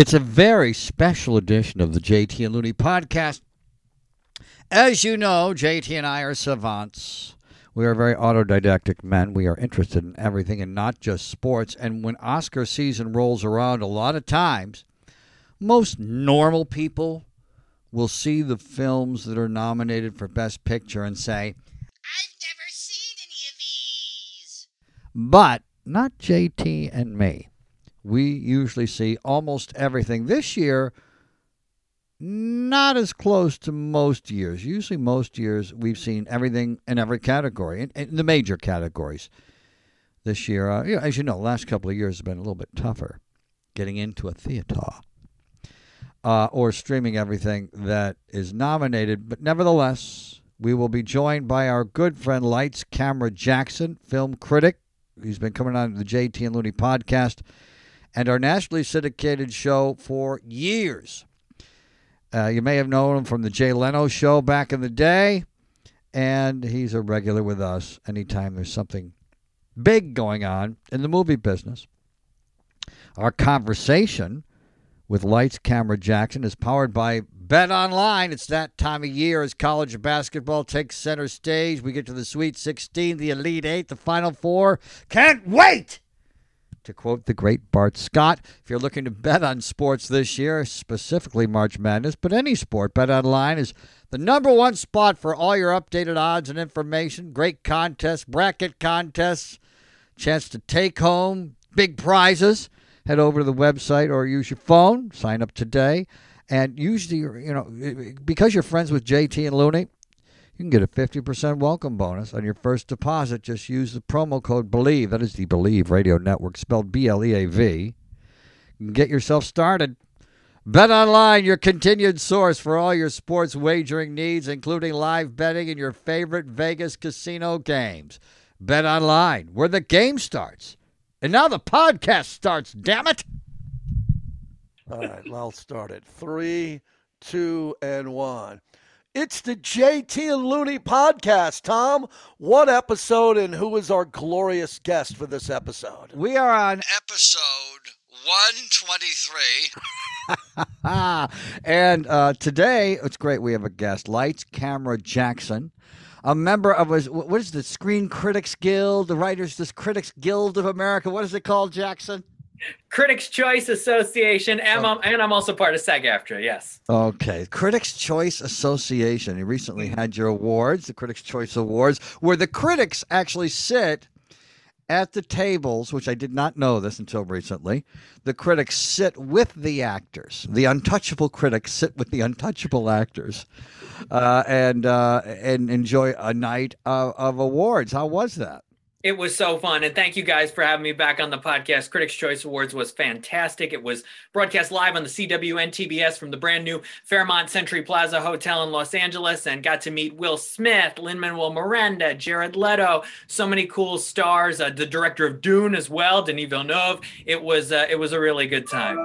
It's a very special edition of the JT and Looney podcast. As you know, JT and I are savants. We are very autodidactic men. We are interested in everything and not just sports. And when Oscar season rolls around, a lot of times, most normal people will see the films that are nominated for Best Picture and say, I've never seen any of these. but not JT and me. We usually see almost everything. This year, not as close to most years. Usually, most years, we've seen everything in every category, in, in the major categories. This year, uh, yeah, as you know, the last couple of years have been a little bit tougher getting into a theater uh, or streaming everything that is nominated. But nevertheless, we will be joined by our good friend Lights Camera Jackson, film critic. He's been coming on the JT and Looney podcast and our nationally syndicated show for years. Uh, you may have known him from the Jay Leno show back in the day, and he's a regular with us anytime there's something big going on in the movie business. Our conversation with Lights Camera Jackson is powered by Bet Online. It's that time of year as college basketball takes center stage. We get to the Sweet 16, the Elite Eight, the Final Four. Can't wait! To quote the great Bart Scott, if you're looking to bet on sports this year, specifically March Madness, but any sport, Bet Online is the number one spot for all your updated odds and information. Great contests, bracket contests, chance to take home big prizes. Head over to the website or use your phone. Sign up today. And usually, you know, because you're friends with JT and Looney, you can get a 50% welcome bonus on your first deposit. Just use the promo code BLEAV. That is the Bleav Radio Network, spelled B L E A V. Get yourself started. Bet Online, your continued source for all your sports wagering needs, including live betting and your favorite Vegas casino games. Bet Online, where the game starts. And now the podcast starts, damn it. All right, I'll start it. Three, two, and one. It's the JT and Looney podcast, Tom. One episode, and who is our glorious guest for this episode? We are on Episode 123. and uh, today, it's great. We have a guest, Lights Camera Jackson, a member of us. What is the Screen Critics Guild, the Writers this Critics Guild of America? What is it called, Jackson? Critics Choice Association, and, I'm, and I'm also part of SAG-AFTRA. Yes. Okay, Critics Choice Association. You recently had your awards, the Critics Choice Awards, where the critics actually sit at the tables, which I did not know this until recently. The critics sit with the actors. The untouchable critics sit with the untouchable actors, uh, and uh, and enjoy a night of, of awards. How was that? It was so fun. And thank you guys for having me back on the podcast. Critics' Choice Awards was fantastic. It was broadcast live on the CW and TBS from the brand new Fairmont Century Plaza Hotel in Los Angeles and got to meet Will Smith, Lin Manuel Miranda, Jared Leto, so many cool stars, uh, the director of Dune as well, Denis Villeneuve. It was, uh, it was a really good time.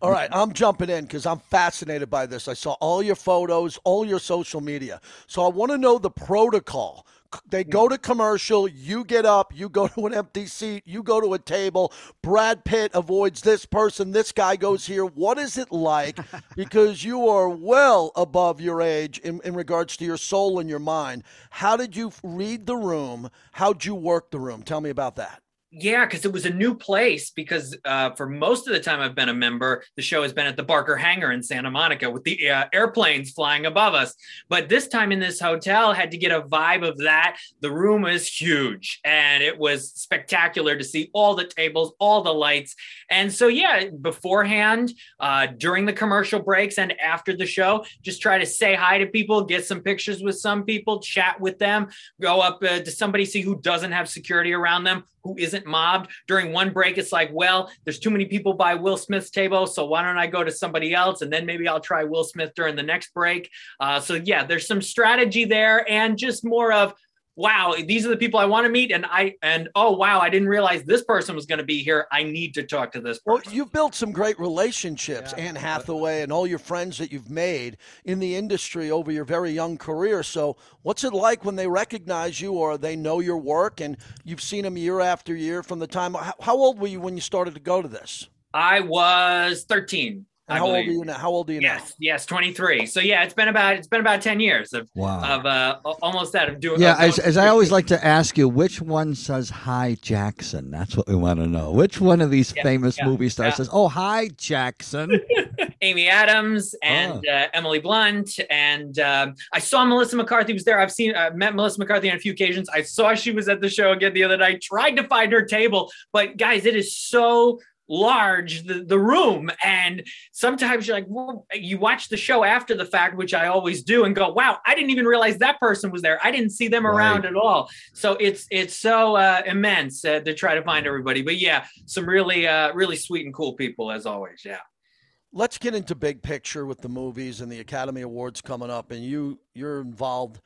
All right, I'm jumping in because I'm fascinated by this. I saw all your photos, all your social media. So I want to know the protocol. They go to commercial, you get up, you go to an empty seat, you go to a table. Brad Pitt avoids this person, this guy goes here. What is it like? Because you are well above your age in, in regards to your soul and your mind. How did you read the room? How'd you work the room? Tell me about that. Yeah, because it was a new place. Because uh, for most of the time I've been a member, the show has been at the Barker Hangar in Santa Monica with the uh, airplanes flying above us. But this time in this hotel, had to get a vibe of that. The room is huge, and it was spectacular to see all the tables, all the lights, and so yeah, beforehand, uh, during the commercial breaks, and after the show, just try to say hi to people, get some pictures with some people, chat with them, go up uh, to somebody, see who doesn't have security around them who isn't mobbed. During one break, it's like, well, there's too many people by Will Smith's table, so why don't I go to somebody else and then maybe I'll try Will Smith during the next break. Uh, so yeah, there's some strategy there and just more of wow, these are the people I want to meet, and I and oh wow, I didn't realize this person was going to be here. I need to talk to this person. Well, you've built some great relationships, Yeah. Anne Hathaway, and all your friends that you've made in the industry over your very young career. So, what's it like when they recognize you or they know your work, and you've seen them year after year from the time? How, how old were you when you started to go to this? I was 13. And I how old are you now? How old are you Yes, yes, 23. So yeah, it's been about it's been about 10 years of Wow. of uh almost that of doing. Yeah, of as, as I always like to ask you, which one says "Hi Jackson"? That's what we want to know. Which one of these Yeah, famous yeah, movie stars yeah. says, "Oh, hi Jackson"? Amy Adams and Ah. uh, Emily Blunt, and um, I saw Melissa McCarthy was there. I've seen uh, met Melissa McCarthy on a few occasions. I saw she was at the show again the other night. Tried to find her table, but guys, it is so large the, the room. And sometimes you're like well, you watch the show after the fact which i always do and go wow i didn't even realize that person was there. I didn't see them around at all. So it's it's so uh, immense uh, to try to find everybody. But yeah some really uh, really sweet and cool people as always. Yeah. Let's get into big picture with the movies and the Academy Awards coming up. And you, you're involved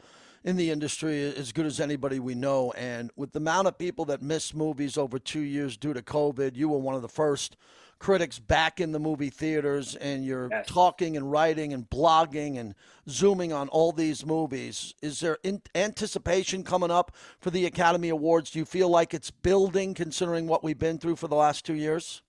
in the industry as good as anybody we know. And with the amount of people that missed movies over two years due to COVID, you were one of the first critics back in the movie theaters. And you're Yes. talking and writing and blogging and zooming on all these movies. Is there in- anticipation coming up for the Academy Awards? Do you feel like it's building considering what we've been through for the last two years?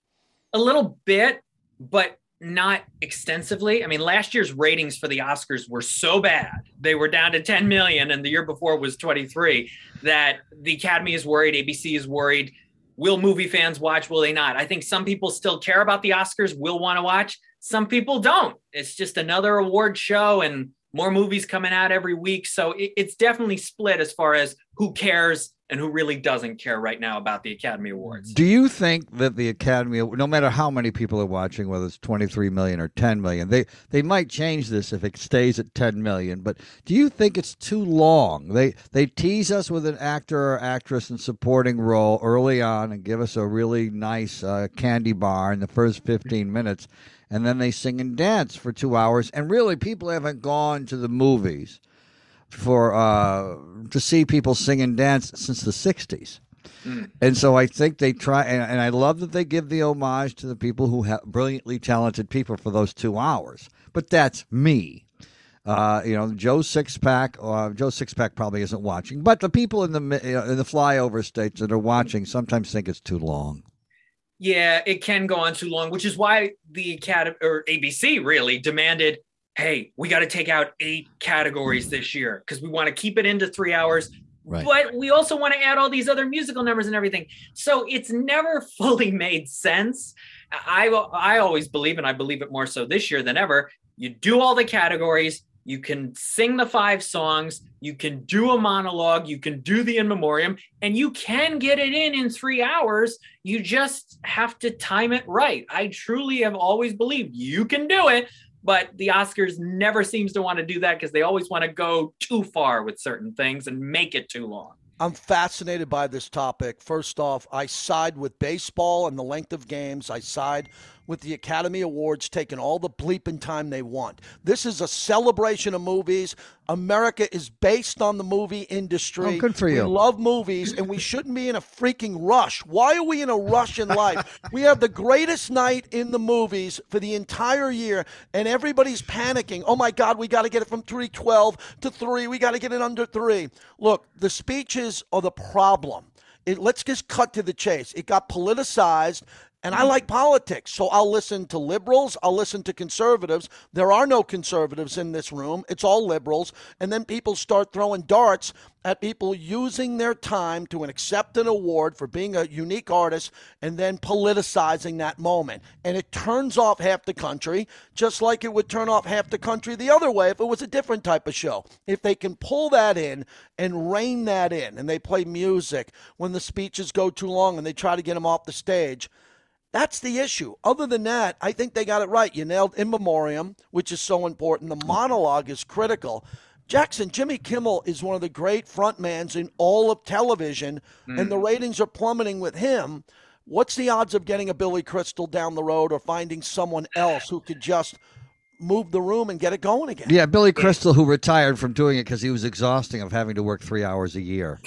a little bit, but not extensively. I mean, last year's ratings for the Oscars were so bad. They were down to 10 million, and the year before was 23, that the Academy is worried, ABC is worried. Will movie fans watch? Will they not? I think some people still care about the Oscars, will want to watch. Some people don't. It's just another award show and more movies coming out every week. So it- it's definitely split as far as who cares and who really doesn't care right now about the Academy Awards. Do you think that the Academy, no matter how many people are watching, whether it's 23 million or 10 million, they they might change this if it stays at 10 million. But do you think it's too long? They they tease us with an actor or actress in supporting role early on and give us a really nice uh, candy bar in the first 15 minutes, and then they sing and dance for two hours. And really, people haven't gone to the movies for uh, to see people sing and dance since the 60s. And so I think they try, and, and I love that they give the homage to the people who have brilliantly talented people for those two hours. But that's me. Uh, you know, Joe Sixpack. Uh, Joe Sixpack probably isn't watching, but the people in the you know, in the flyover states that are watching sometimes think it's too long. Yeah, it can go on too long, which is why the Academy or ABC really demanded, hey, we got to take out eight categories this year because we want to keep it into three hours. Right. But we also want to add all these other musical numbers and everything. So it's never fully made sense. I I always believe, and I believe it more so this year than ever. You do all the categories. You can sing the five songs. You can do a monologue. You can do the in memoriam, and you can get it in in three hours. You just have to time it right. I truly have always believed you can do it, but the Oscars never seems to want to do that because they always want to go too far with certain things and make it too long. I'm fascinated by this topic. First off, I side with baseball and the length of games. I side with the Academy Awards taking all the bleeping time they want. This is a celebration of movies. America is based on the movie industry. Oh, good for you. We love movies and we shouldn't be in a freaking rush. Why are we in a rush in life? we have the greatest night in the movies for the entire year and everybody's panicking. Oh my God, we got to get it from 312 to 3. We got to get it under 3. Look, the speeches are the problem. It, let's just cut to the chase. It got politicized and I mm. like politics, so I'll listen to liberals, I'll listen to conservatives. There are no conservatives in this room, it's all liberals. And then people start throwing darts at people using their time to accept an award for being a unique artist and then politicizing that moment. And it turns off half the country, just like it would turn off half the country the other way if it was a different type of show. If they can pull that in and rein that in, and they play music when the speeches go too long and they try to get them off the stage. That's the issue. Other than that, I think they got it right. You nailed in memoriam, which is so important. The monologue is critical. Jackson, Jimmy Kimmel is one of the great frontmans in all of television, and the mm. ratings are plummeting with him. What's the odds of getting a Billy Crystal down the road or finding someone else who could just move the room and get it going again? Yeah, Billy Crystal, who retired from doing it because he was exhausting of having to work three hours a year.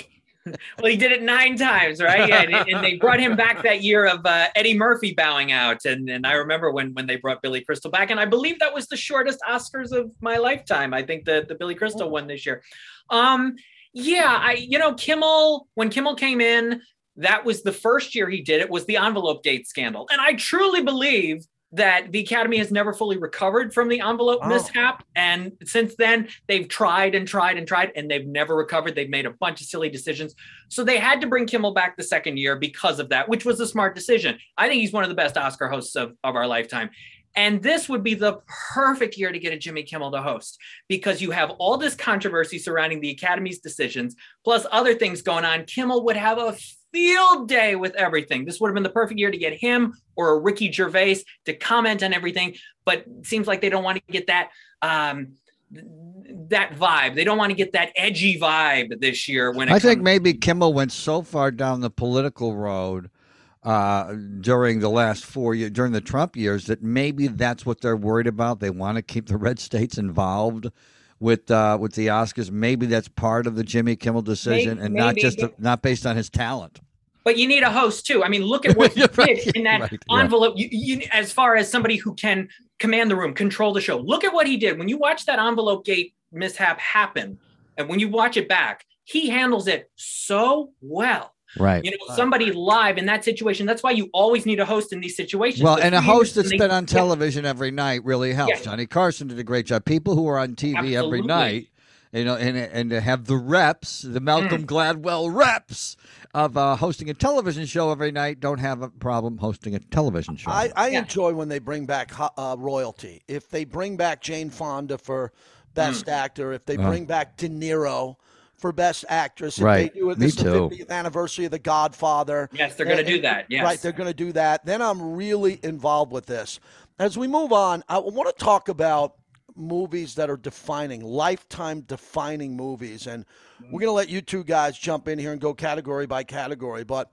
Well, he did it nine times, right? Yeah, and, and they brought him back that year of uh, Eddie Murphy bowing out, and and I remember when when they brought Billy Crystal back, and I believe that was the shortest Oscars of my lifetime. I think the the Billy Crystal one this year. Um, yeah, I you know Kimmel when Kimmel came in, that was the first year he did it was the envelope gate scandal, and I truly believe that the Academy has never fully recovered from the envelope Oh. mishap. And since then, they've tried and tried and tried, and they've never recovered. They've made a bunch of silly decisions. So they had to bring Kimmel back the second year because of that, which was a smart decision. I think he's one of the best Oscar hosts of, of our lifetime. And this would be the perfect year to get a Jimmy Kimmel to host because you have all this controversy surrounding the Academy's decisions, plus other things going on. Kimmel would have a field day with everything. This would have been the perfect year to get him or a Ricky Gervais to comment on everything. But it seems like they don't want to get that um, that vibe. They don't want to get that edgy vibe this year. When I think maybe Kimmel went so far down the political road uh, during the last four years, during the Trump years, that maybe that's what they're worried about. They want to keep the red states involved with uh, with the Oscars. Maybe that's part of the Jimmy Kimmel decision, Maybe- and not just but- not based on his talent. But you need a host too. I mean, look at what he Right, did in that right, right. envelope. You, you, as far as somebody who can command the room, control the show. Look at what he did when you watch that envelope gate mishap happen, and when you watch it back, he handles it so well. Right. You know, somebody live in that situation. That's why you always need a host in these situations. Well, and a host when that's they- been on Yeah, television every night really helps. Yeah. Johnny Carson did a great job. People who are on TV every night, you know, and and to have the reps, the Malcolm Mm. Gladwell reps of uh, hosting a television show every night, don't have a problem hosting a television show. I, I Yeah. enjoy when they bring back uh, royalty. If they bring back Jane Fonda for Best Hmm. Actor, if they Uh. bring back De Niro for Best Actress, if Right. they do it, Me this is the too. 50th anniversary of The Godfather. Yes, they're going to do that. Yes. Right, they're going to do that. Then I'm really involved with this. As we move on, I want to talk about movies that are defining, lifetime defining movies. And we're going to let you two guys jump in here and go category by category. But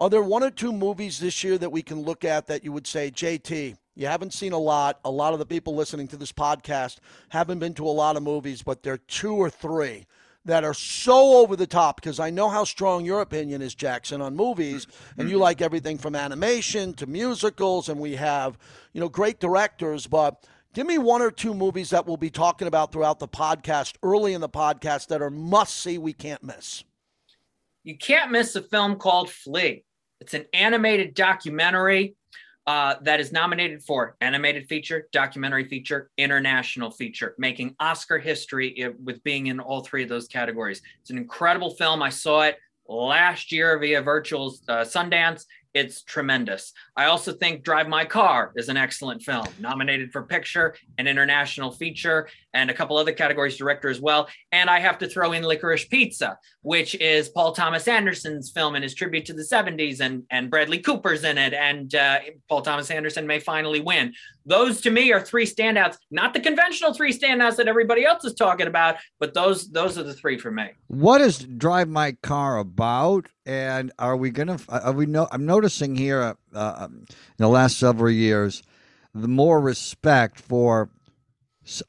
are there one or two movies this year that we can look at that you would say, JT, you haven't seen a lot. A lot of the people listening to this podcast haven't been to a lot of movies, but there are two or three that are so over the top because I know how strong your opinion is, Jackson, on movies, and you mm-hmm. like everything from animation to musicals, and we have, you know, great directors. But give me one or two movies that we'll be talking about throughout the podcast, early in the podcast, that are must see, we can't miss. you can't miss a film called Flee. It's an animated documentary uh, that is nominated for animated feature, documentary feature, international feature, making Oscar history with being in all three of those categories. It's an incredible film. I saw it last year via virtual uh, Sundance. It's tremendous. I also think Drive My Car is an excellent film, nominated for picture and international feature, and a couple other categories, director as well. And I have to throw in Licorice Pizza, which is Paul Thomas Anderson's film and his tribute to the 70s, and, and Bradley Cooper's in it, and uh, Paul Thomas Anderson may finally win. Those to me are three standouts, not the conventional three standouts that everybody else is talking about, but those those are the three for me. What is Drive My Car about? And are we gonna? Are we? No, I'm noticing here uh, um, in the last several years, the more respect for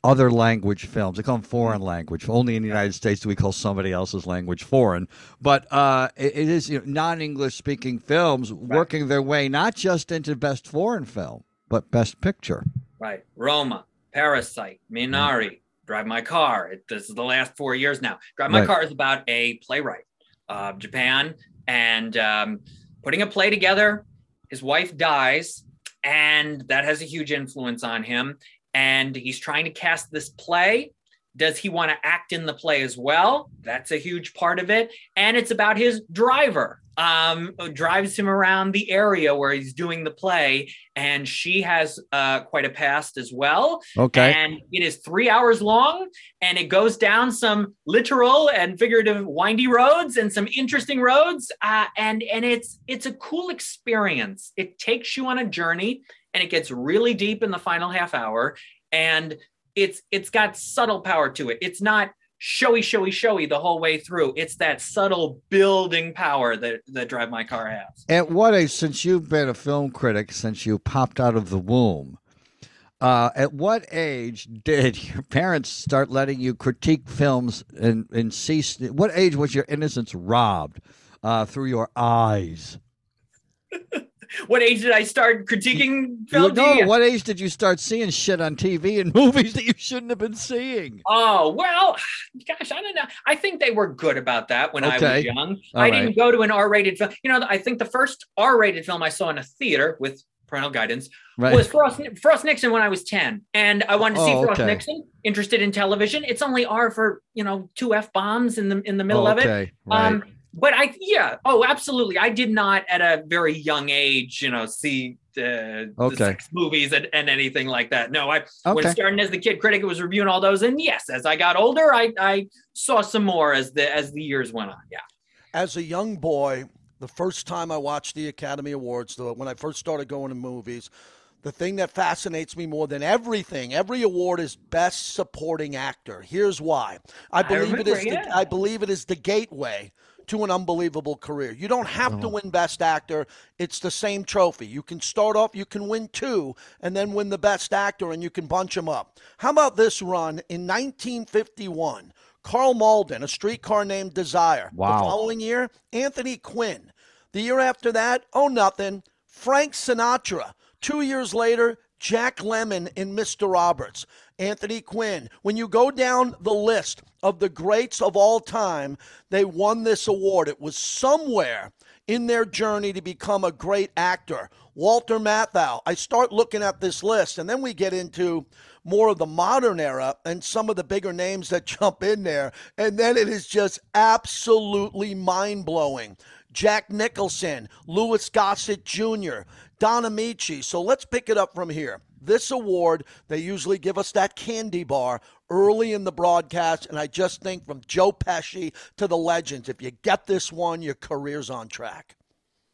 other language films. They call them foreign language. Only in the United States do we call somebody else's language foreign. But uh, it, it is you know, non-English speaking films working their way not just into best foreign film, but best picture. Right. Roma, Parasite, Minari, Drive My Car. It, this is the last four years now. Drive My Right. Car is about a playwright of Japan and um, putting a play together. His wife dies, and that has a huge influence on him. And he's trying to cast this play. Does he want to act in the play as well? That's a huge part of it. And it's about his driver. Um, drives him around the area where he's doing the play, and she has uh, quite a past as well. Okay. And it is three hours long, and it goes down some literal and figurative windy roads and some interesting roads. Uh, and and it's it's a cool experience. It takes you on a journey, and it gets really deep in the final half hour. And it's it's got subtle power to it. It's not showy, showy, showy the whole way through. It's that subtle building power that that Drive My Car has. At what age, since you've been a film critic since you popped out of the womb, uh, at what age did your parents start letting you critique films and, and see? What age was your innocence robbed uh, through your eyes? What age did I start critiquing film? Yeah. what age did you start seeing shit on TV and movies that you shouldn't have been seeing? Oh well, gosh, I don't know. I think they were good about that when I was young. All I right. didn't go to an R-rated film. You know, I think the first R-rated film I saw in a theater with parental guidance, Right. was Frost, Frost Nixon when I was 10. And I wanted to see Oh, Frost okay. Nixon, interested in television. It's only R for, you know, two F bombs in the in the middle Oh, of it. Right. Um, but I, yeah, oh, absolutely. I did not at a very young age, you know, see uh, the Okay. sex movies and, and anything like that. No, I when starting as the kid critic, it was reviewing all those. And yes, as I got older, I, I saw some more as the as the years went on. Yeah. As a young boy, the first time I watched the Academy Awards, the, when I first started going to movies, the thing that fascinates me more than everything, every award is Best Supporting Actor. Here's why. I believe it remember, is. yeah. The, I believe it is the gateway to an unbelievable career. You don't have to win Best Actor. It's the same trophy. You can start off, you can win two, and then win the Best Actor, and you can bunch them up. How about this run in 1951? Karl Malden, A Streetcar Named Desire. The Wow. following year, Anthony Quinn. The year after that, oh nothing, Frank Sinatra. Two years later, Jack Lemmon in Mr. Roberts. Anthony Quinn. When you go down the list of the greats of all time, they won this award. It was somewhere in their journey to become a great actor. Walter Matthau. I start looking at this list, and then we get into more of the modern era and some of the bigger names that jump in there. And then it is just absolutely mind blowing. Jack Nicholson, Louis Gossett Jr., Don Ameche. So let's pick it up from here. This award, they usually give us that candy bar early in the broadcast. And I just think from Joe Pesci to the legends, if you get this one, your career's on track.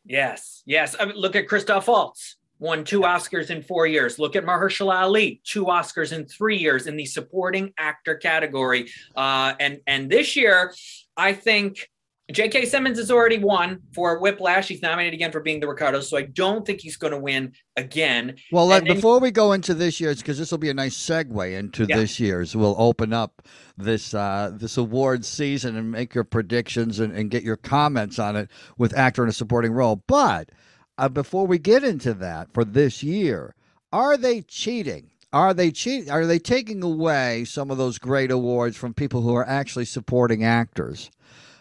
Yes, yes. I mean, look at Christoph Waltz, won two Oscars in four years. Look at Mahershala Ali, two Oscars in three years in the supporting actor category. Uh, and and this year, I think J.K. Simmons has already won for Whiplash. He's nominated again for being the Ricardo, so I don't think he's going to win again. Well, let, then- before we go into this year's, because this will be a nice segue into Yeah. this year's, we'll open up this uh, this award season and make your predictions and, and get your comments on it with actor in a supporting role. But uh, before we get into that for this year, are they cheating? Are they cheating? Are they taking away some of those great awards from people who are actually supporting actors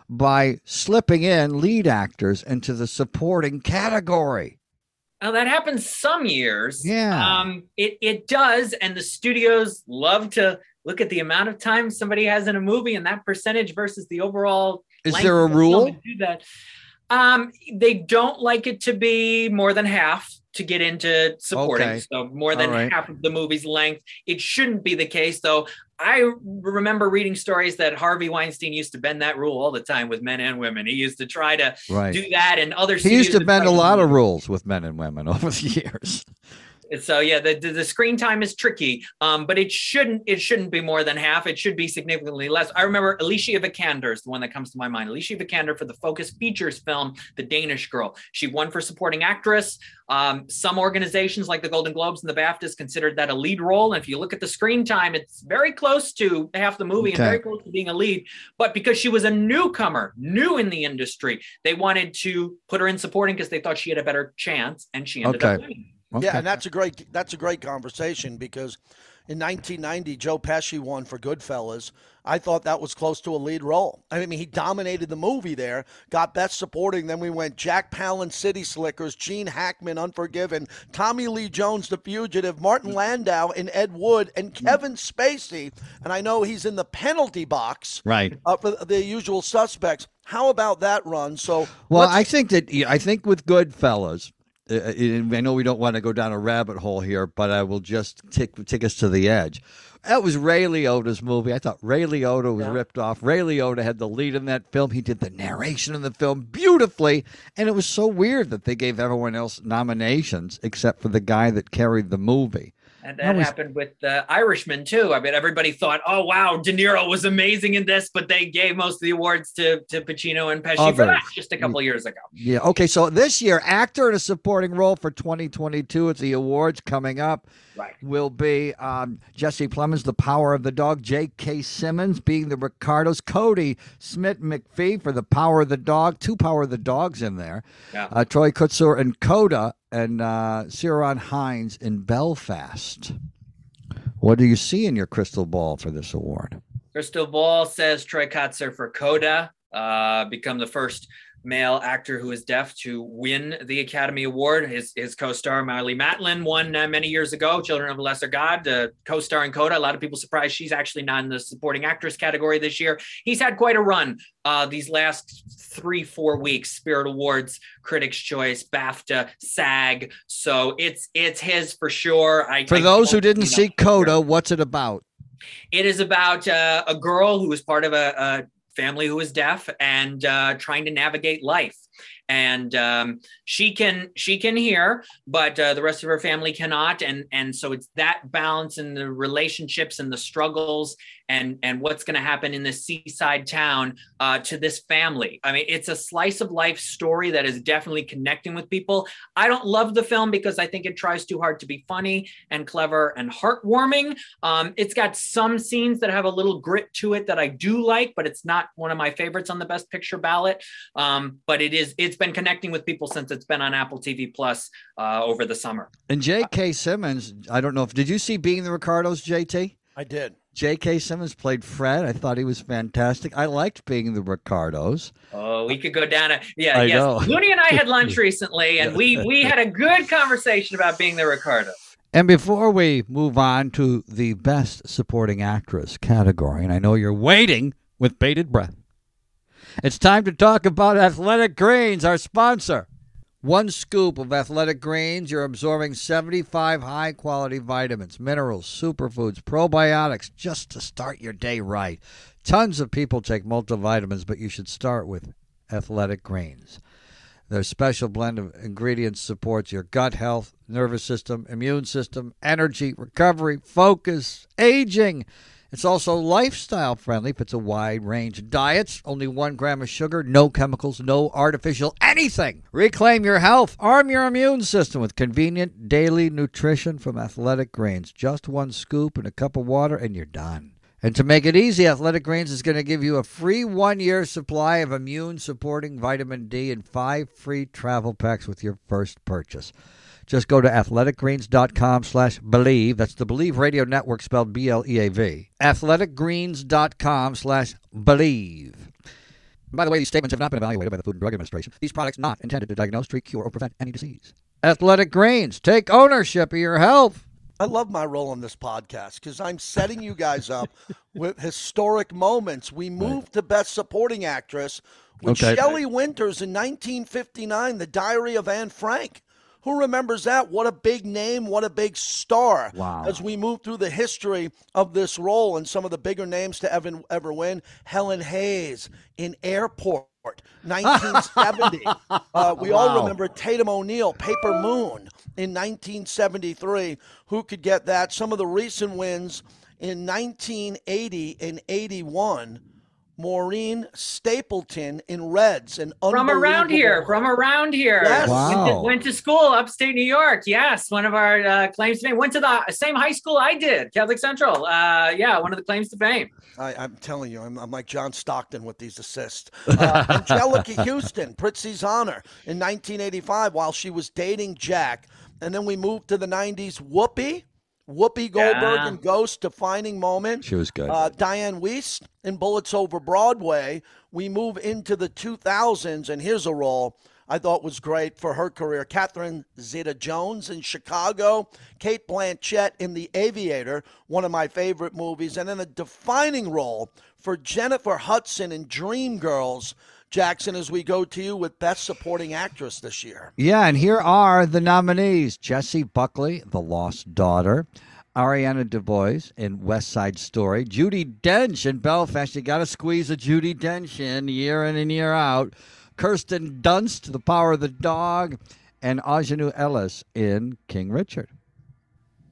by slipping in lead actors into the supporting category? Now that happens some years. Yeah. Um, it it does, and the studios love to look at the amount of time somebody has in a movie and that percentage versus the overall. Is there a of the film rule? Do that. Um, they don't like it to be more than half to get into supporting. Okay. So more than right. half of the movie's length. It shouldn't be the case, though. I remember reading stories that Harvey Weinstein used to bend that rule all the time with men and women. He used to try to Right. do that, and other. He used to bend a lot of rules with men and women over the years. So yeah, the, the the screen time is tricky, um, but it shouldn't it shouldn't be more than half. It should be significantly less. I remember Alicia Vikander is the one that comes to my mind. Alicia Vikander for the Focus Features film, The Danish Girl. She won for supporting actress. Um, some organizations like the Golden Globes and the BAFTAs considered that a lead role. And if you look at the screen time, it's very close to half the movie and very close to being a lead. But because she was a newcomer, new in the industry, they wanted to put her in supporting because they thought she had a better chance, and she ended up Okay. winning. Okay. Yeah, and that's a great that's a great conversation because in 1990 Joe Pesci won for Goodfellas. I thought that was close to a lead role. I mean, he dominated the movie there, got best supporting. Then we went Jack Palance, City Slickers, Gene Hackman, Unforgiven, Tommy Lee Jones, The Fugitive, Martin Landau, and Ed Wood, and Kevin Spacey. And I know he's in the penalty box right. uh, for the usual suspects. How about that run? So Well, I think that I think with Goodfellas, I know we don't want to go down a rabbit hole here, but I will just take take us to the edge. That was Ray Liotta's movie. I thought Ray Liotta was Yeah. ripped off. Ray Liotta had the lead in that film. He did the narration in the film beautifully, and it was so weird that they gave everyone else nominations except for the guy that carried the movie. And That was- happened with the Irishman too. I mean, everybody thought, "Oh wow, De Niro was amazing in this," but they gave most of the awards to to Pacino and Pesci for that just a couple years ago. Yeah. Okay. So this year, actor in a supporting role for 2022 at the awards coming up Right. will be um, Jesse Plemons, The Power of the Dog, J.K. Simmons being the Ricardos, Cody Smith McPhee for The Power of the Dog, two Power of the Dogs in there, Yeah. uh, Troy Kotsur and Coda, and uh, Ciarán Hinds in Belfast. What do you see in your crystal ball for this award? Crystal Ball says Troy Kotsur for Coda, uh, become the first male actor who is deaf to win the Academy Award. His his co-star Marlee Matlin won uh, many years ago. Children of a Lesser God, uh, co-star in Coda. A lot of people surprised she's actually not in the supporting actress category this year. He's had quite a run uh, these last three four weeks. Spirit Awards, Critics' Choice, BAFTA, SAG. So it's it's his for sure. I, For I those who didn't see Coda, what's it about? it is about uh, a girl who is part of a, a family who is deaf and uh, trying to navigate life. And um, she can she can hear, but uh, the rest of her family cannot. And and so it's that balance in the relationships and the struggles and and what's going to happen in this seaside town uh, to this family. I mean, it's a slice of life story that is definitely connecting with people. I don't love the film because I think it tries too hard to be funny and clever and heartwarming. Um, it's got some scenes that have a little grit to it that I do like, but it's not one of my favorites on the Best Picture ballot. Um, but it is. It's been connecting with people since it's been on Apple TV Plus uh, over the summer. And J.K. Simmons, I don't know if did you see Being the Ricardos, JT? I did. J.K. Simmons played Fred. I thought he was fantastic. I liked Being the Ricardos. Oh, we could go down a yeah. I yes, know. Looney and I had lunch recently, and we we had a good conversation about being the Ricardos. And before we move on to the Best Supporting Actress category, and I know you're waiting with bated breath, it's time to talk about Athletic Greens, our sponsor. One scoop of Athletic Greens, you're absorbing 75 high quality vitamins, minerals, superfoods, probiotics just to start your day right. Tons of people take multivitamins, but you should start with Athletic Greens. Their special blend of ingredients supports your gut health, nervous system, immune system, energy, recovery, focus, aging. It's also lifestyle friendly. Fits a wide range of diets. Only one gram of sugar, no chemicals, no artificial anything. Reclaim your health. Arm your immune system with convenient daily nutrition from Athletic Greens. Just one scoop and a cup of water, and you're done. And to make it easy, Athletic Greens is going to give you a free one year supply of immune supporting vitamin D and five free travel packs with your first purchase. Just go to athleticgreens.com slash bleav. That's the Bleav Radio Network spelled B L E A V. Athleticgreens.com slash bleav. By the way, these statements have not been evaluated by the Food and Drug Administration. These products not intended to diagnose, treat, cure, or prevent any disease. Athletic Greens, take ownership of your health. I love my role on this podcast because I'm setting you guys up with historic moments. We moved to Best Supporting Actress with Okay. Shelley Winters in 1959, The Diary of Anne Frank. Who remembers that? What a big name, what a big star. Wow. As we move through the history of this role and some of the bigger names to ever, ever win, Helen Hayes in Airport. 1970. uh, we all remember Tatum O'Neal, Paper Moon in 1973. Who could get that? Some of the recent wins in 1980 and 81. Maureen Stapleton in Reds, and From around here, from around here. Yes. Went, to, Wow. went to school upstate New York. Yes, one of our uh, claims to fame. Went to the same high school I did, Catholic Central. Uh, yeah, one of the claims to fame. I, I'm telling you, I'm, I'm like John Stockton with these assists. Uh, Anjelica Huston, Prizzi's honor in 1985 while she was dating Jack. And then we moved to the 90s. Whoopi, Whoopi Goldberg Yeah. and Ghost, defining moment. She was good. Uh, Dianne Wiest in Bullets Over Broadway. We move into the 2000s, and here's a role I thought was great for her career. Catherine Zeta Jones in Chicago, Cate Blanchett in The Aviator, one of my favorite movies, and then a defining role for Jennifer Hudson in Dreamgirls. Jackson, as we go to you with Best Supporting Actress this year. Yeah, and here are the nominees Jessie Buckley, The Lost Daughter, Ariana DeBose in West Side Story, Judi Dench in Belfast. You got to squeeze a Judi Dench in year in and year out. Kirsten Dunst, The Power of the Dog, and Aunjanue Ellis in King Richard.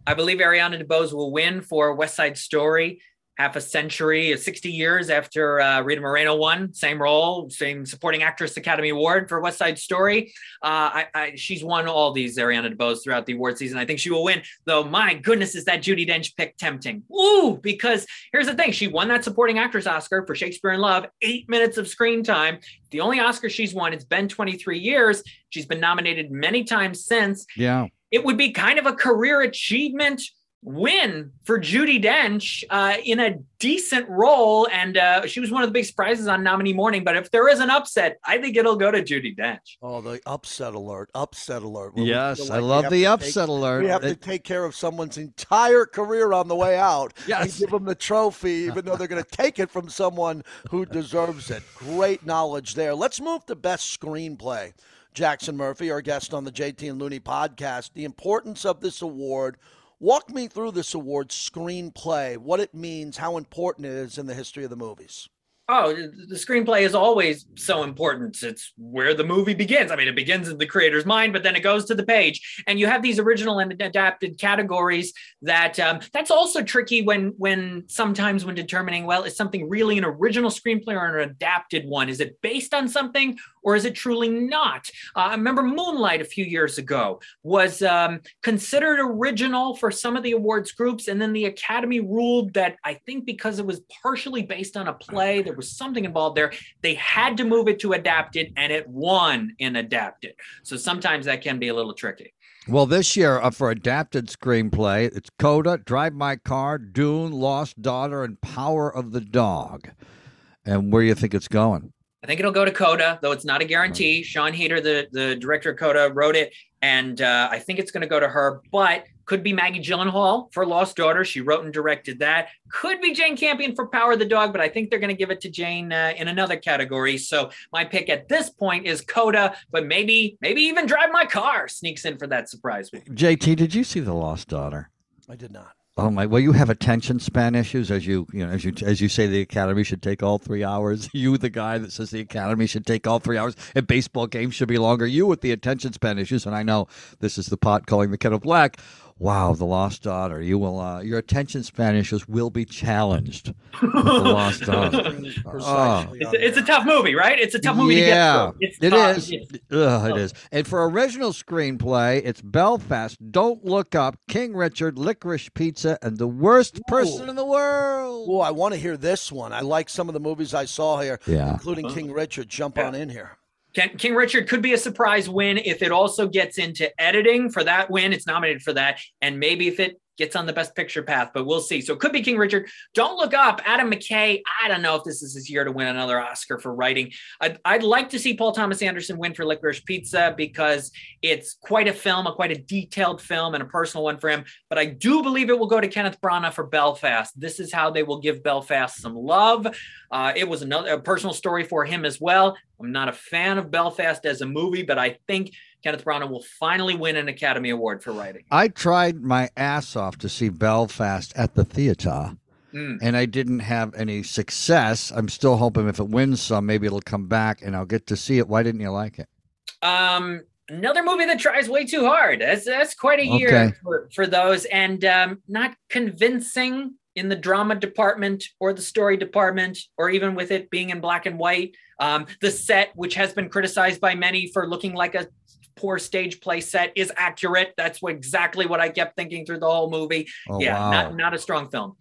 I believe Ariana DeBose will win for West Side Story. Half a century, 60 years after uh, Rita Moreno won, same role, same supporting actress Academy Award for West Side Story. Uh, I, I, she's won all these Ariana DeBose throughout the award season. I think she will win. Though, my goodness, is that Judi Dench pick tempting? Ooh, because here's the thing: she won that supporting actress Oscar for Shakespeare in Love, eight minutes of screen time. The only Oscar she's won. It's been 23 years. She's been nominated many times since Yeah. it would be kind of a career achievement win for Judi Dench uh, in a decent role, and uh, she was one of the big surprises on nominee morning. But if there is an upset, I think it'll go to Judi Dench. Oh, the upset alert! Upset alert! Where we Yes, feel I love the upset take- alert. We have to take care of someone's entire career on the way out Yes. and give them the trophy, even though they're going to take it from someone who deserves it. Great knowledge there. Let's move to best screenplay. Jackson Murphy, our guest on the JT and Looney podcast, the importance of this award. Walk me through this award, screenplay, what it means, how important it is in the history of the movies. Oh, the screenplay is always so important. It's where the movie begins. I mean, it begins in the creator's mind, but then it goes to the page. And you have these original and adapted categories that um, that's also tricky when when sometimes when determining well, is something really an original screenplay or an adapted one? Is it based on something or is it truly not? Uh, I remember Moonlight a few years ago was um, considered original for some of the awards groups, and then the Academy ruled that I think because it was partially based on a play, there was something involved there. They had to move it to adapted, and it won in adapted. So sometimes that can be a little tricky. Well, this year uh, for adapted screenplay, it's Coda, Drive My Car, Dune, Lost Daughter, and Power of the Dog. And where do you think it's going? I think it'll go to Coda, though it's not a guarantee. Siân Heder, the, the director of Coda, wrote it, and uh, I think it's going to go to her, but could be Maggie Gyllenhaal for Lost Daughter. She wrote and directed that. Could be Jane Campion for Power of the Dog, but I think they're going to give it to Jane uh, in another category. So my pick at this point is Coda, but maybe maybe even Drive My Car sneaks in for that surprise week. JT, did you see The Lost Daughter? I did not. Oh my! Well, you have attention span issues, as you you know, as you as you say, the academy should take all three hours. You, the guy that says the academy should take all three hours, and baseball games should be longer. You with the attention span issues, and I know this is the pot calling the kettle black. Wow, the lost daughter. You will, uh, your attention span issues will be challenged. with the lost daughter. Precisely It's a, it's a tough movie, right? It's a tough movie yeah, to get through. It's it tough. is. It's- Ugh, it is. And for original screenplay, it's Belfast, Don't Look Up, King Richard, Licorice Pizza, and The Worst Person in the World. Oh, I want to hear this one. I like some of the movies I saw here, Yeah. including King Richard. Jump on in here. King Richard could be a surprise win if it also gets into editing for that win. It's nominated for that. And maybe if it gets on the best picture path, but we'll see. So it could be King Richard. Don't look up. Adam McKay. I don't know if this is his year to win another Oscar for writing. I'd, I'd like to see Paul Thomas Anderson win for Licorice Pizza because it's quite a film, a quite a detailed film and a personal one for him. But I do believe it will go to Kenneth Branagh for Belfast. This is how they will give Belfast some love. Uh, it was another personal story for him as well. I'm not a fan of Belfast as a movie, but I think Kenneth Branagh will finally win an Academy Award for writing. I tried my ass off to see Belfast at the theater, Mm. and I didn't have any success. I'm still hoping if it wins some, maybe it'll come back and I'll get to see it. Why didn't you like it? Um, another movie that tries way too hard. That's that's quite a year Okay. for, for those, and um, not convincing in the drama department or the story department, or even with it being in black and white. Um, the set, which has been criticized by many for looking like a poor stage play set, is accurate. That's what, exactly what I kept thinking through the whole movie. Oh, yeah, wow. not not a strong film.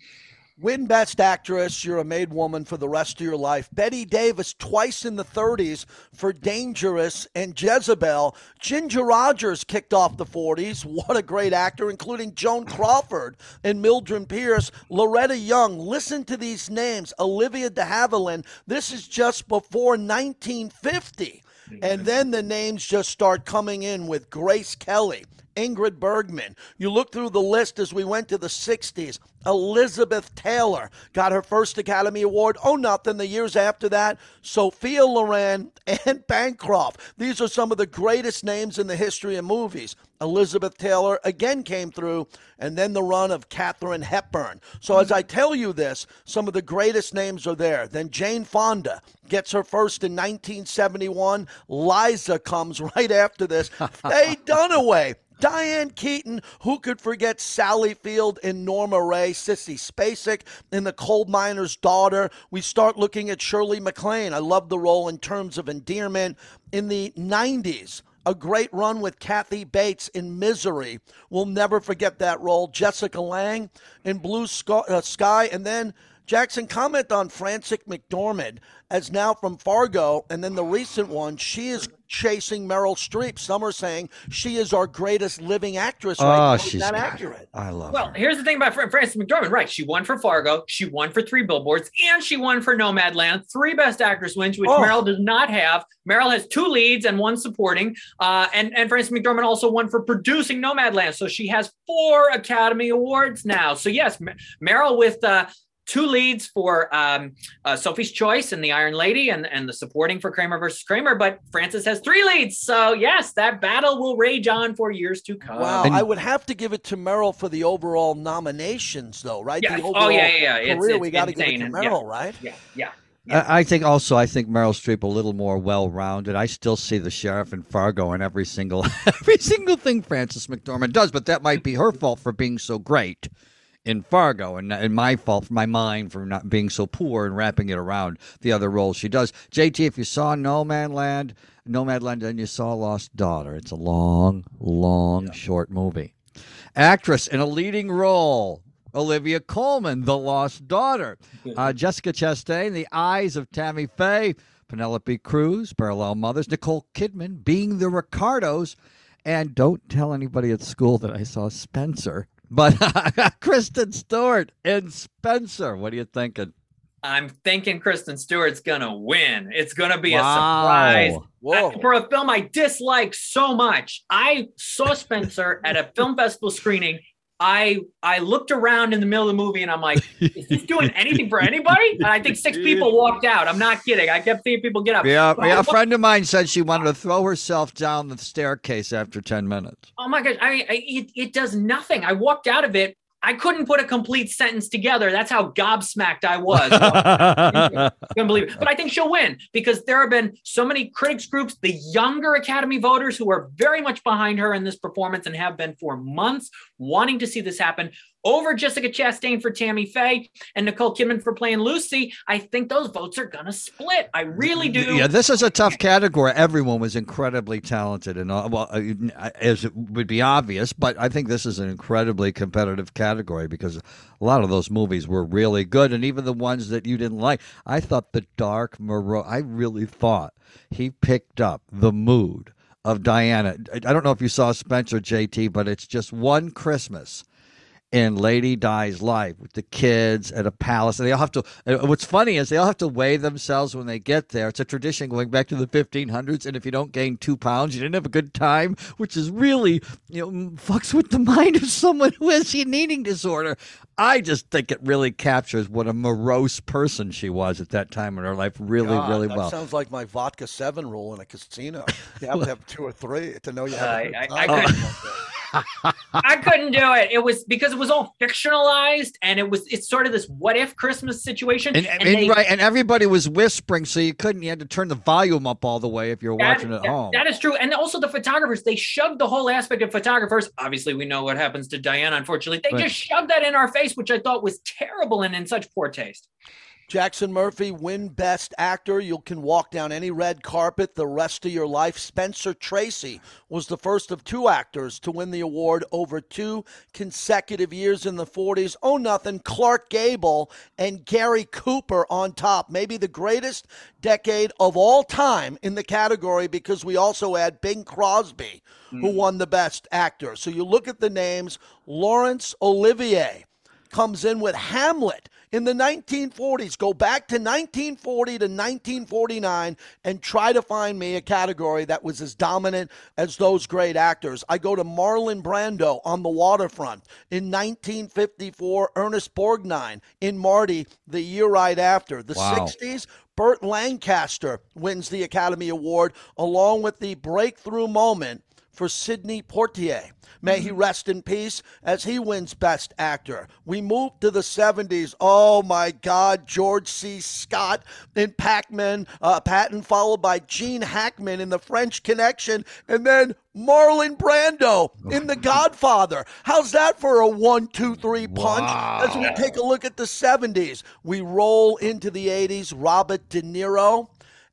Win Best Actress. You're a made woman for the rest of your life. Bette Davis, twice in the 30s for Dangerous and Jezebel. Ginger Rogers kicked off the 40s. What a great actor, including Joan Crawford and Mildred Pierce. Loretta Young. Listen to these names. Olivia de Havilland. This is just before 1950. And then the names just start coming in with Grace Kelly, Ingrid Bergman. You look through the list as we went to the 60s. Elizabeth Taylor got her first Academy Award. Oh, nothing. The years after that, Sophia Loren and Bancroft. These are some of the greatest names in the history of movies. Elizabeth Taylor again came through, and then the run of Katharine Hepburn. So, as I tell you this, some of the greatest names are there. Then Jane Fonda gets her first in 1971. Liza comes right after this. Faye Dunaway. Diane Keaton, who could forget Sally Field and Norma Rae, Sissy Spacek in The Coal Miner's Daughter. We start looking at Shirley MacLaine. I love the role in terms of endearment. In the 90s, a great run with Kathy Bates in Misery. We'll never forget that role. Jessica Lange in Blue uh, Sky and then Jackson, comment on Frances McDormand as now from Fargo, and then the recent one. She is chasing Meryl Streep. Some are saying she is our greatest living actress right. Oh, Is she's that got it. accurate? I love it. Well, her. here's the thing about Fran- Frances McDormand. Right, she won for Fargo, she won for Three Billboards, and she won for Nomadland. Three Best Actress wins, which Oh. Meryl does not have. Meryl has two leads and one supporting. Uh, and and Frances McDormand also won for producing Nomadland, so she has four Academy Awards now. So yes, M- Meryl with. Uh, Two leads for um, uh, Sophie's Choice and The Iron Lady, and, and the supporting for Kramer versus Kramer. But Frances has three leads. So, yes, that battle will rage on for years to come. Wow, And- I would have to give it to Meryl for the overall nominations, though, right? Yeah. The Oh, yeah, yeah, yeah. Career, it's we got to give it to and- yeah. Meryl, right? Yeah, yeah. I I think also I think Meryl Streep a little more well-rounded. I still see the sheriff in Fargo in every single every single thing Frances McDormand does, but that might be her fault for being so great in Fargo, and, and my fault for my mind for not being so poor and wrapping it around the other roles she does. JT, if you saw No Man Land, Nomadland, and you saw Lost Daughter, it's a long, long, short movie. Actress in a leading role. Olivia Colman, The Lost Daughter. Uh, Jessica Chastain, The Eyes of Tammy Faye. Penelope Cruz, Parallel Mothers. Nicole Kidman, Being the Ricardos. And don't tell anybody at school that I saw Spencer. But Kristen Stewart and Spencer. What are you thinking? I'm thinking Kristen Stewart's gonna win. It's gonna be a surprise. Whoa. Uh, for a film I dislike so much. I saw Spencer at a film festival screening. I I looked around in the middle of the movie and I'm like, is this doing anything for anybody? And I think six people walked out. I'm not kidding. I kept seeing people get up. Yeah, But yeah, I a friend of mine said she wanted to throw herself down the staircase after 10 minutes. Oh my gosh, I, I it, it does nothing. I walked out of it. I couldn't put a complete sentence together. That's how gobsmacked I was. couldn't believe it. But I think she'll win because there have been so many critics groups, the younger Academy voters who are very much behind her in this performance and have been for months wanting to see this happen. Over Jessica Chastain for Tammy Faye and Nicole Kidman for playing Lucy, I think those votes are gonna split. I really do. Yeah, this is a tough category. Everyone was incredibly talented, and uh, well, uh, as it would be obvious, but I think this is an incredibly competitive category because a lot of those movies were really good, and even the ones that you didn't like. I thought the Dark Moreau. I really thought he picked up the mood of Diana. I don't know if you saw Spencer JT, but it's just one Christmas in Lady Di's life with the kids at a palace. And they all have to, and what's funny is they all have to weigh themselves when they get there. It's a tradition going back to the 1500s. And if you don't gain two pounds, you didn't have a good time, which is really, you know, fucks with the mind of someone who has an eating disorder. I just think it really captures what a morose person she was at that time in her life really, God, really that well. sounds like my vodka seven rule in a casino. You have to have two or three to know you have. a I- good I- time. I couldn't- I couldn't do it. It was because it was all fictionalized and it was it's sort of this what if Christmas situation. and, and and they- right, and everybody was whispering, so you couldn't. You had to turn the volume up all the way if you're watching at that- home. that is true. And also the photographers, they shoved the whole aspect of photographers. Obviously, we know what happens to Diana, unfortunately. They Right. just shoved that in our face, which I thought was terrible and in such poor taste. Jackson Murphy win Best Actor. You can walk down any red carpet the rest of your life. Spencer Tracy was the first of two actors to win the award over two consecutive years in the 40s. Oh, nothing. Clark Gable and Gary Cooper on top. Maybe the greatest decade of all time in the category because we also had Bing Crosby, who mm. won the Best Actor. So you look at the names Laurence Olivier comes in with Hamlet in the 1940s. Go back to 1940 to 1949 and try to find me a category that was as dominant as those great actors. I go to Marlon Brando on the waterfront in 1954, Ernest Borgnine in Marty the year right after. The Wow. 60s, Burt Lancaster wins the Academy Award along with the breakthrough moment for Sidney Poitier. May he rest in peace as he wins Best Actor. We move to the 70s. Oh my God, George C. Scott in Pac-Man, uh, Patton, followed by Gene Hackman in The French Connection, and then Marlon Brando in The Godfather. How's that for a one, two, three punch? As we take a look at the 70s, we roll into the 80s. Robert De Niro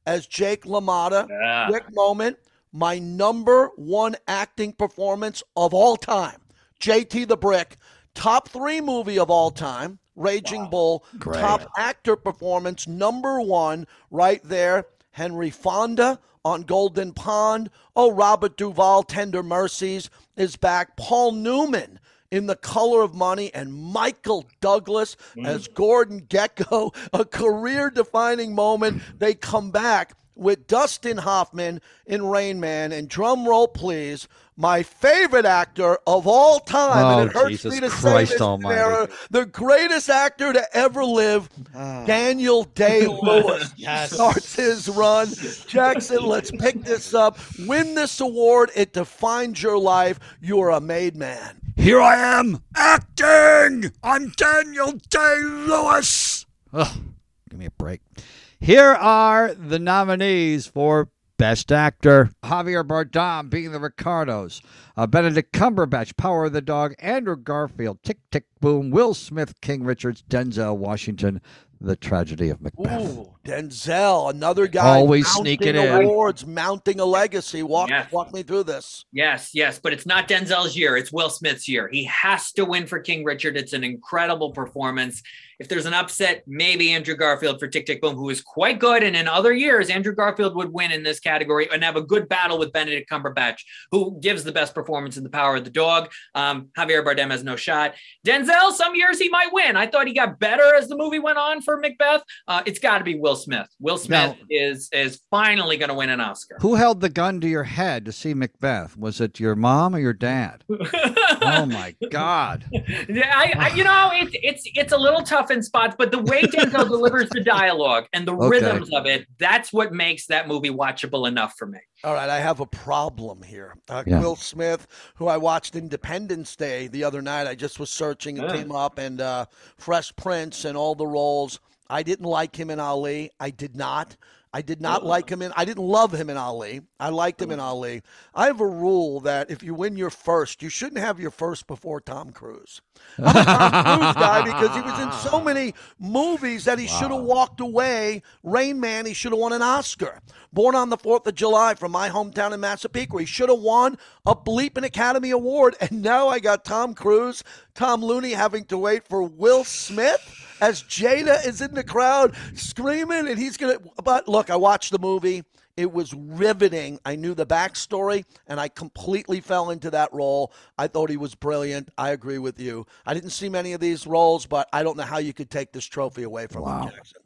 as Jake LaMotta. Yeah. Quick moment. My number one acting performance of all time. JT the Brick. Top three movie of all time. Raging Bull. Great. Top actor performance number one right there. Henry Fonda on Golden Pond. Oh, Robert Duvall, Tender Mercies is back. Paul Newman in The Color of Money and Michael Douglas mm. as Gordon Gekko. A career defining moment. They come back with Dustin Hoffman in Rain Man. And drum roll, please, my favorite actor of all time. Oh, and it oh, hurts Jesus me to Christ say this, almighty. Sarah, the greatest actor to ever live, ah. Daniel Day Lewis. Yes. Starts his run. Jackson, let's pick this up. Win this award. It defines your life. You are a made man. Here I am acting. I'm Daniel Day Lewis. Ugh, give me a break. Here are the nominees for Best Actor: Javier Bardem being the Ricardos, uh, Benedict Cumberbatch, Power of the Dog, Andrew Garfield, Tick Tick Boom, Will Smith, King Richards, Denzel Washington, The Tragedy of Macbeth. Ooh, Denzel, another guy Always sneaking in. awards, mounting a legacy. Walk, Yes. walk me through this. Yes, yes, but it's not Denzel's year. It's Will Smith's year. He has to win for King Richard. It's an incredible performance. If there's an upset, maybe Andrew Garfield for Tick Tick Boom, who is quite good. And in other years, Andrew Garfield would win in this category and have a good battle with Benedict Cumberbatch, who gives the best performance in The Power of the Dog. Um, Javier Bardem has no shot. Denzel, some years he might win. I thought he got better as the movie went on for Macbeth. Uh, it's got to be Will Smith. Will Smith Now- is is finally going to win an Oscar. Who held the gun to your head to see Macbeth? Was it your mom or your dad? oh my God! Yeah, I, I, you know, it's it's it's a little tough in spots, but the way Denzel delivers the dialogue and the Okay. rhythms of it, that's what makes that movie watchable enough for me. All right, I have a problem here. Uh, Yeah. Will Smith, who I watched Independence Day the other night, I just was searching and Yeah. came up, and uh, Fresh Prince and all the roles. I didn't like him in Ali. I did not. I did not like him in. I didn't love him in Ali. I liked him in mm-hmm. Ali. I have a rule that if you win your first, you shouldn't have your first before Tom Cruise. I'm a Tom Cruise guy because he was in so many movies that he should have walked away. Rain Man, he should have won an Oscar. Born on the 4th of July from my hometown in Massapequa, he should have won a bleeping Academy Award. And now I got Tom Cruise, Tom Looney having to wait for Will Smith as Jada is in the crowd screaming and he's going to. But look, I watched the movie. It was riveting. I knew the backstory, and I completely fell into that role. I thought he was brilliant. I agree with you. I didn't see many of these roles, but I don't know how you could take this trophy away from Wow. him, Jackson.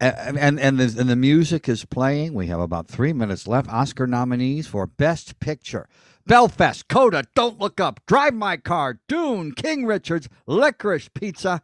and and and the, and the music is playing. We have about three minutes left. Oscar nominees for Best Picture: Belfast, Coda, Don't Look Up, Drive My Car, Dune, King Richards, Licorice Pizza,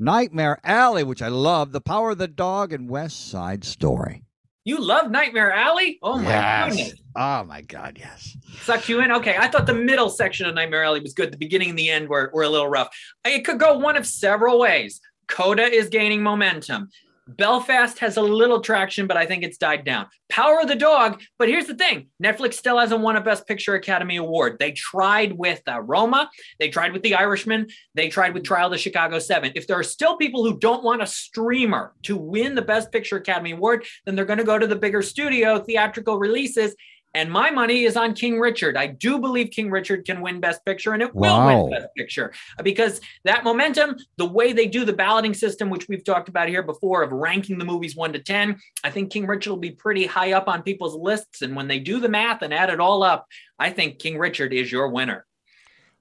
Nightmare Alley, which I love, The Power of the Dog, and West Side Story. You love Nightmare Alley? Oh my yes. goodness. Oh my God, yes. Sucked you in? Okay. I thought the middle section of Nightmare Alley was good. The beginning and the end were, were a little rough. It could go one of several ways. Coda is gaining momentum. Belfast has a little traction, but I think it's died down. Power of the Dog, but here's the thing Netflix still hasn't won a Best Picture Academy Award. They tried with uh, Roma, they tried with The Irishman, they tried with Trial of the Chicago Seven. If there are still people who don't want a streamer to win the Best Picture Academy Award, then they're going to go to the bigger studio theatrical releases. And my money is on King Richard. I do believe King Richard can win Best Picture, and it will win Best Picture because that momentum, the way they do the balloting system, which we've talked about here before, of ranking the movies one to 10, I think King Richard will be pretty high up on people's lists. And when they do the math and add it all up, I think King Richard is your winner.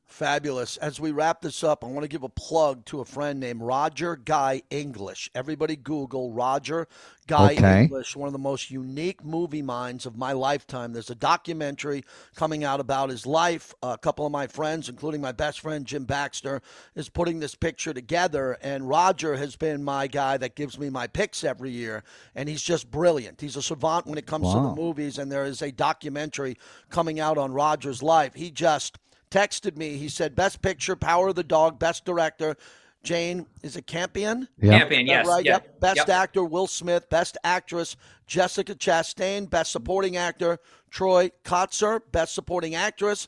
Fabulous. As we wrap this up, I want to give a plug to a friend named Roger Guy English. Everybody Google Roger Guy Okay. English, one of the most unique movie minds of my lifetime. There's a documentary coming out about his life. A couple of my friends, including my best friend Jim Baxter, is putting this picture together. And Roger has been my guy that gives me my picks every year. And he's just brilliant. He's a savant when it comes to the movies. And there is a documentary coming out on Roger's life. He just texted me. He said, Best picture, Power of the Dog, Best director. Jane, is it Campion? Yeah. Champion, yes. right? yeah, Yep. Best yep. actor, Will Smith. Best actress, Jessica Chastain. Best supporting actor, Troy Kotsur. Best supporting actress,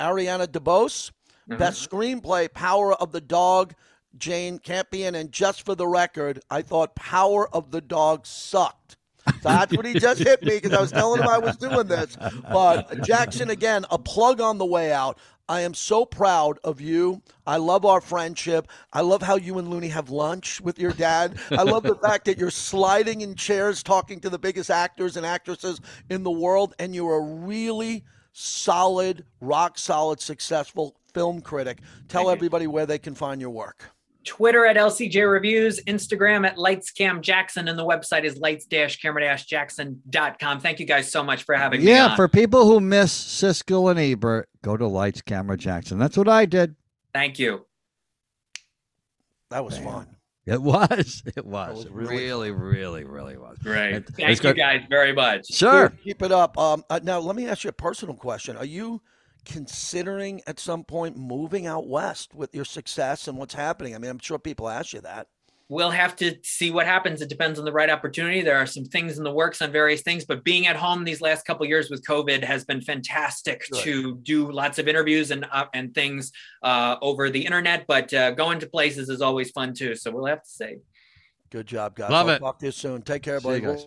Ariana DeBose. Mm-hmm. Best screenplay, Power of the Dog, Jane Campion. And just for the record, I thought Power of the Dog sucked. That's what he just hit me because I was telling him I was doing this. But Jackson, again, a plug on the way out. I am so proud of you. I love our friendship. I love how you and Looney have lunch with your dad. I love the fact that you're sliding in chairs talking to the biggest actors and actresses in the world, and you're a really solid, rock solid, successful film critic. Tell everybody where they can find your work. Twitter at LCJ Reviews, Instagram at LightsCam Jackson, and the website is lights-camera-jackson.com. Thank you guys so much for having me. Yeah, for people who miss Siskel and Ebert, go to Lights Camera Jackson. That's what I did. Thank you. That was Man. fun. It was. It was. was It really really, really, really was. Great. It- Thank you good. guys very much. Sure. Keep it up. Um, uh, now, let me ask you a personal question. Are you considering at some point moving out west with your success and what's happening? I mean, I'm sure people ask you that. We'll have to see what happens. It depends on the right opportunity. There are some things in the works on various things, but being at home these last couple years with COVID has been fantastic Good. to do lots of interviews and uh, and things uh, over the internet. But uh, going to places is always fun too. So we'll have to see. Good job, guys. Love I'll it. talk to you soon. Take care, See buddy.